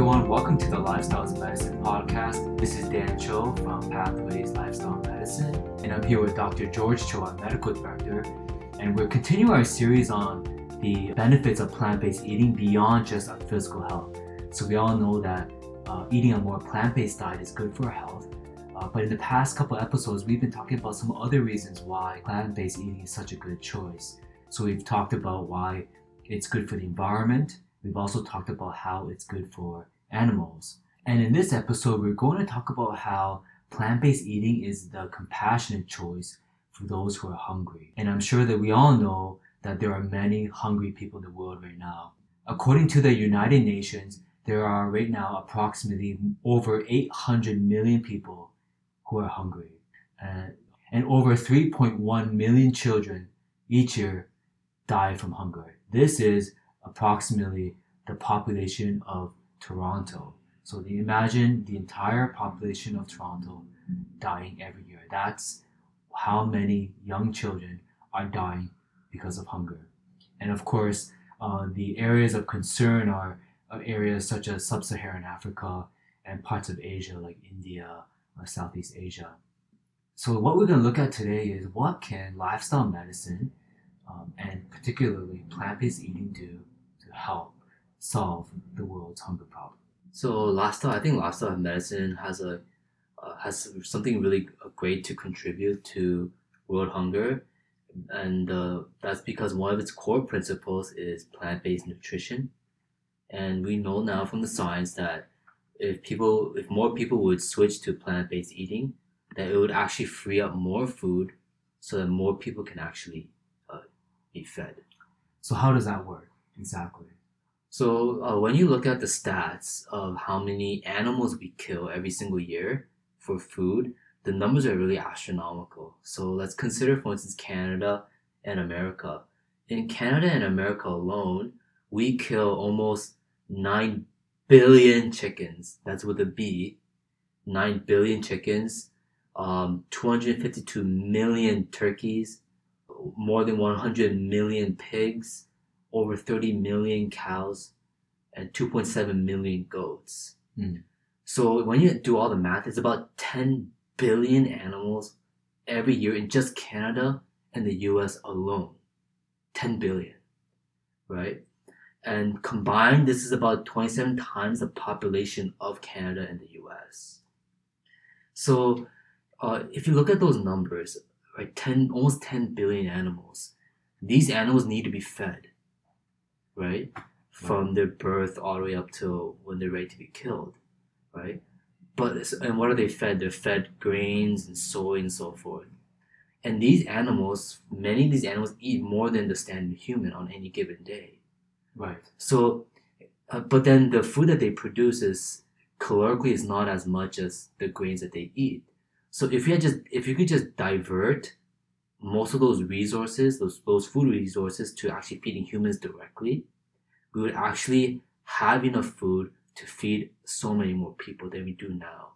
Everyone, welcome to the Lifestyles Medicine podcast. This is Dan Cho from Pathways Lifestyle Medicine, and I'm here with Dr. George Cho, our medical director, and we're continuing our series on the benefits of plant-based eating beyond just our physical health. So we all know that uh, eating a more plant-based diet is good for our health, uh, but in the past couple episodes, we've been talking about some other reasons why plant-based eating is such a good choice. So we've talked about why it's good for the environment. We've also talked about how it's good for animals. And in this episode, we're going to talk about how plant based eating is the compassionate choice for those who are hungry. And I'm sure that we all know that there are many hungry people in the world right now. According to the United Nations, there are right now approximately over 800 million people who are hungry. Uh, and over 3.1 million children each year die from hunger. This is approximately the population of Toronto. So imagine the entire population of Toronto dying every year. That's how many young children are dying because of hunger. And of course, uh, the areas of concern are uh, areas such as sub-Saharan Africa and parts of Asia like India or Southeast Asia. So what we're going to look at today is what can lifestyle medicine um, and particularly plant-based eating do help solve the world's hunger problem. So lifestyle, I think lifestyle medicine has a uh, has something really great to contribute to world hunger, and uh, that's because one of its core principles is plant-based nutrition, and we know now from the science that if people, if more people would switch to plant-based eating, that it would actually free up more food, so that more people can actually uh, be fed. So how does that work exactly? So uh, when you look at the stats of how many animals we kill every single year for food, the numbers are really astronomical. So let's consider, for instance, Canada and America. In Canada and America alone, we kill almost 9 billion chickens. That's with a B. 9 billion chickens, um, 252 million turkeys, more than 100 million pigs, over 30 million cows and 2.7 million goats. Mm. So when you do all the math, it's about 10 billion animals every year in just Canada and the US alone. 10 billion, right? And combined, this is about 27 times the population of Canada and the US. So uh, if you look at those numbers, right, 10, almost 10 billion animals, these animals need to be fed right? From their birth all the way up to when they're ready to be killed, right? But and what are they fed? They're fed grains and soy and so forth. And these animals, many of these animals eat more than the standard human on any given day. Right. So, uh, but then the food that they produce is calorically is not as much as the grains that they eat. So if you had just if you could just divert most of those resources, those those food resources, to actually feeding humans directly, we would actually have enough food to feed so many more people than we do now.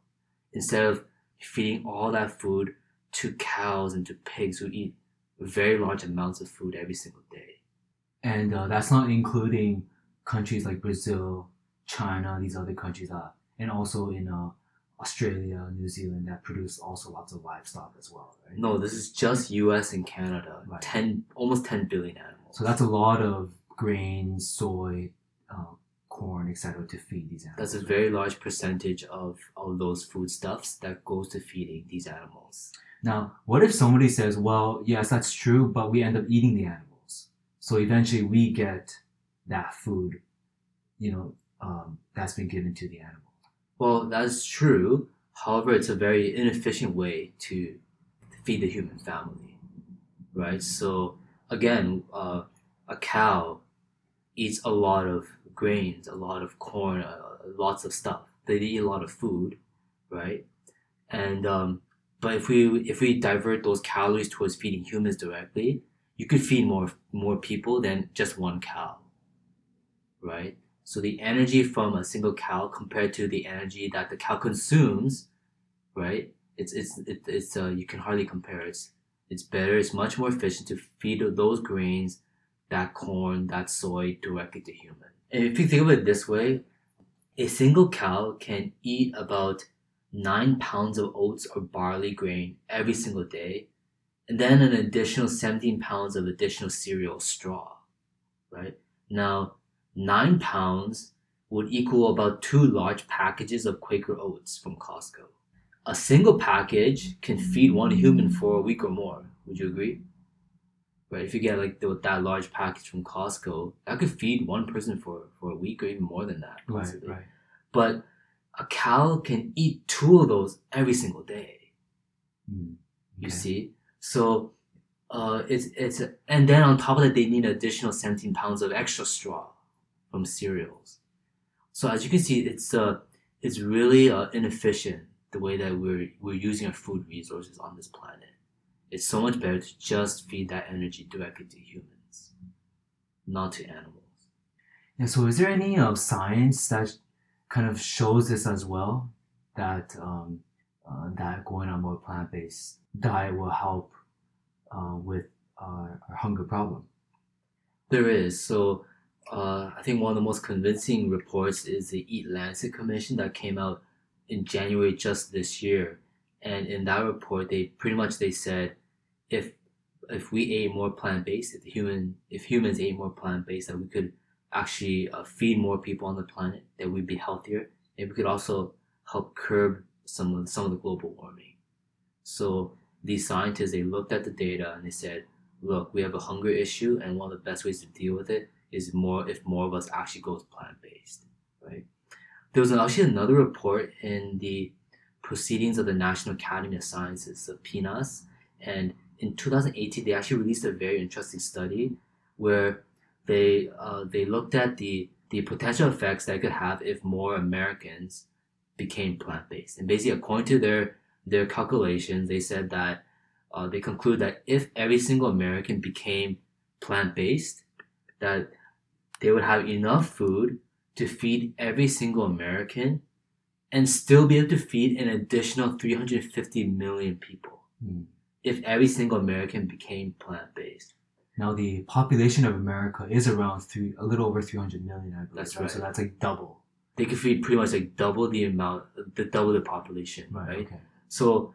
Instead of feeding all that food to cows and to pigs who eat very large amounts of food every single day. And uh, that's not including countries like Brazil, China, these other countries, are, and also in uh, Australia, New Zealand that produce also lots of livestock as well, right? No, this is just U.S. and Canada. Right. Ten, almost ten billion animals. So that's a lot of grain, soy, uh, corn, etc. to feed these animals. That's a very large percentage of all those foodstuffs that goes to feeding these animals. Now, what if somebody says, "Well, yes, that's true, but we end up eating the animals, so eventually we get that food, you know, um, that's been given to the animal." Well, that's true. However, it's a very inefficient way to feed the human family, right? So again, uh, a cow eats a lot of grains, a lot of corn, uh, lots of stuff. They eat a lot of food, right? And um, but if we if we divert those calories towards feeding humans directly, you could feed more more people than just one cow, right? So the energy from a single cow compared to the energy that the cow consumes, right? It's it's it, it's uh, you can hardly compare. It's it's better. It's much more efficient to feed those grains, that corn, that soy directly to human. And if you think of it this way, a single cow can eat about nine pounds of oats or barley grain every single day, and then an additional 17 pounds of additional cereal straw, right? Now, nine pounds would equal about two large packages of Quaker oats from Costco. A single package can feed one human for a week or more. Would you agree? Right, if you get like the, that large package from Costco, that could feed one person for, for a week or even more than that. Right, possibly. right. But a cow can eat two of those every single day. Mm, You see, so uh, it's it's and then on top of that, they need additional seventeen pounds of extra straw from cereals. So as you can see, it's uh it's really uh, inefficient the way that we're we're using our food resources on this planet. It's so much better to just feed that energy directly to humans, not to animals. And so, is there any uh, science that kind of shows this as well? That um, uh, that going on more plant based diet will help uh, with our, our hunger problem. There is. So uh, I think one of the most convincing reports is the Eat Lancet Commission that came out in January just this year. And in that report, they pretty much they said if if we ate more plant based, if human if humans ate more plant based, that we could actually uh, feed more people on the planet, that we'd be healthier, and we could also help curb some of some of the global warming. So these scientists they looked at the data and they said, look, we have a hunger issue, and one of the best ways to deal with it is more if more of us actually go plant based, right? There was actually another report in the Proceedings of the National Academy of Sciences, the PNAS, and in 2018 they actually released a very interesting study where they uh, they looked at the the potential effects that could have if more Americans became plant based, and basically according to their their calculations, they said that uh, they conclude that if every single American became plant based, that they would have enough food to feed every single American and still be able to feed an additional 350 million people Mm. if every single American became plant based. Now, the population of America is around three, a little over 300 million, I believe. That's right? So that's like double. They could feed pretty much like double the amount, the double the population, right? Okay. So,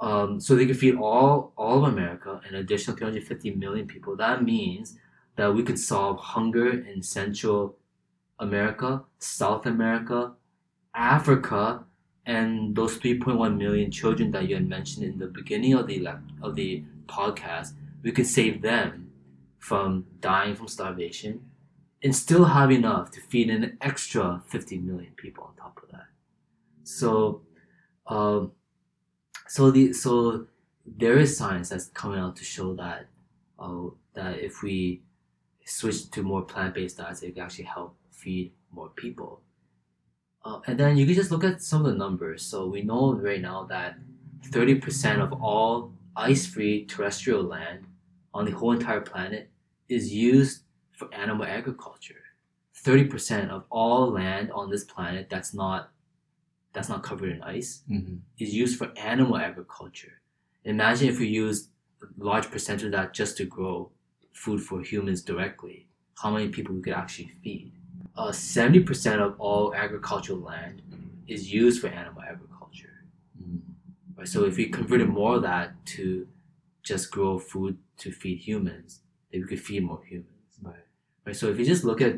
um, so they could feed all all of America, an additional 350 million people. That means that we could solve hunger in Central America, South America, Africa, and those 3.1 million children that you had mentioned in the beginning of the of the podcast. We could save them from dying from starvation, and still have enough to feed an extra 50 million people on top of that. So, um, so the so there is science that's coming out to show that uh, that if we switch to more plant-based diets, it can actually help feed more people. Uh, and then you can just look at some of the numbers. So we know right now that 30% of all ice-free terrestrial land on the whole entire planet is used for animal agriculture. 30% of all land on this planet that's not that's not covered in ice hmm is used for animal agriculture. Imagine if we used a large percentage of that just to grow food for humans directly, how many people we could actually feed. Uh, 70% of all agricultural land is used for animal agriculture. hmm Right? So if we converted more of that to just grow food to feed humans, then we could feed more humans. Right. Right. So if you just look at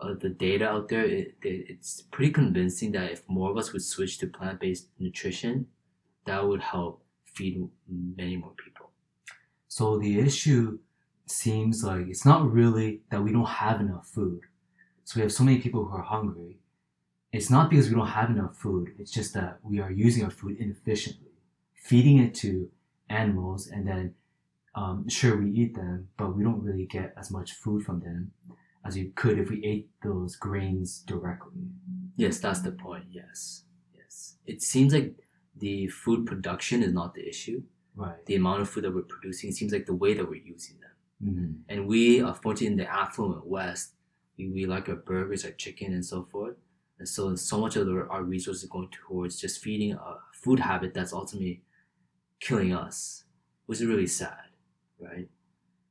uh, the data out there, it, it, it's pretty convincing that if more of us would switch to plant-based nutrition, that would help feed many more people. So the issue seems like it's not really that we don't have enough food. So we have so many people who are hungry. It's not because we don't have enough food. It's just that we are using our food inefficiently, feeding it to animals, and then um, sure we eat them, but we don't really get as much food from them as you could if we ate those grains directly. Yes, that's the point. Yes, yes. It seems like the food production is not the issue. Right. The amount of food that we're producing it seems like the way that we're using them. Hmm And we, are fortunate in the affluent West, we, we like our burgers, our chicken, and so forth. And so, so much of the, our resources are going towards just feeding a food habit that's ultimately killing us, which is really sad, right?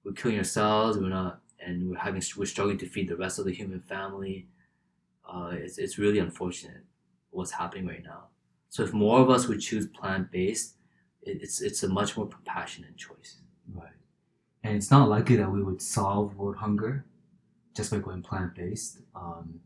We're killing ourselves. We're not, and we're having, we're struggling to feed the rest of the human family. uh, it's, it's really unfortunate what's happening right now. So if more of us would choose plant based, it, it's it's a much more compassionate choice. Right. And it's not likely that we would solve world hunger just by going plant based, um,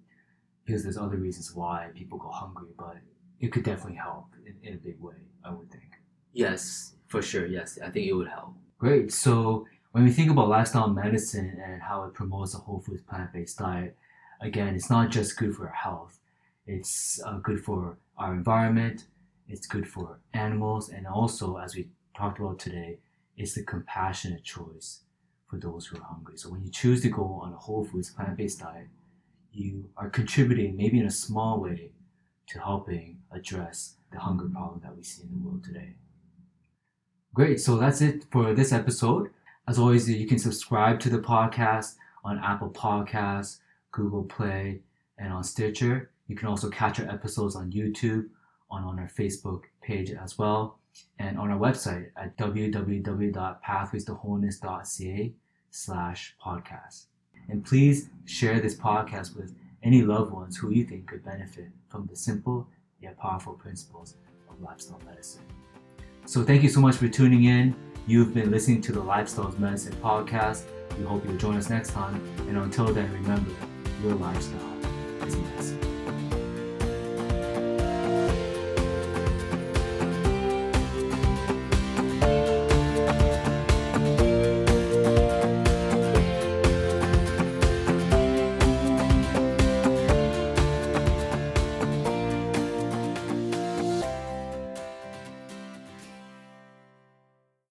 because there's other reasons why people go hungry, but it could definitely help in, in a big way, I would think. Yes, for sure. Yes, I think it would help. Great. So when we think about lifestyle medicine and how it promotes a whole foods plant based diet, again, it's not just good for our health. It's uh, good for our environment. It's good for animals, and also, as we talked about today, it's the compassionate choice for those who are hungry. So when you choose to go on a whole foods plant based diet, you are contributing, maybe in a small way, to helping address the hunger problem that we see in the world today. Great. So that's it for this episode. As always, you can subscribe to the podcast on Apple Podcasts, Google Play, and on Stitcher. You can also catch our episodes on YouTube, on, on our Facebook page as well, and on our website at www.pathwaystoWholeness.ca slash podcast. And please share this podcast with any loved ones who you think could benefit from the simple yet powerful principles of lifestyle medicine. So thank you so much for tuning in. You've been listening to the Lifestyles Medicine podcast. We hope you'll join us next time. And until then, remember, your lifestyle.